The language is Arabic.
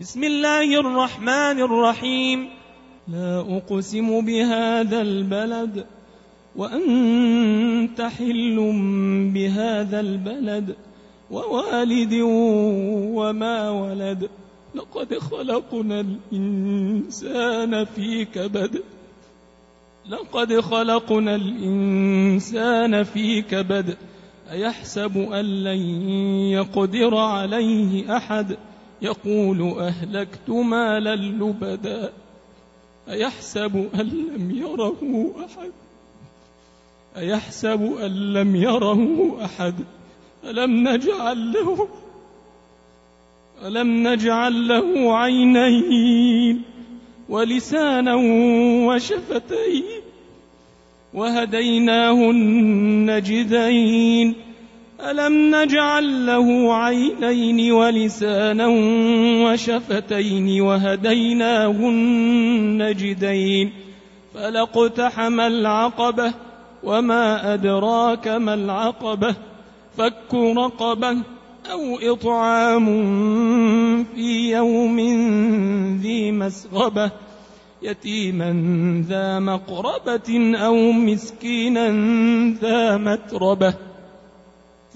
بسم الله الرحمن الرحيم. لا أقسم بهذا البلد وأنت حل بهذا البلد ووالد وما ولد. لقد خلقنا الإنسان في كبد. لقد خلقنا الإنسان في كبد. أيحسب أن لن يقدر عليه أحد؟ يقول أهلكت مالا لبدا أيحسب أن لم يره أحد؟ أيحسب أن لم يره أحد؟ ألم نجعل له ألم نجعل له عينين ولسانا وشفتين وهديناه النجدين ألم نجعل له عينين ولسانا وشفتين وهديناه النجدين فلاقتحم العقبة وما أدراك ما العقبة فك رقبة أو إطعام في يوم ذي مسغبة يتيما ذا مقربة أو مسكينا ذا متربة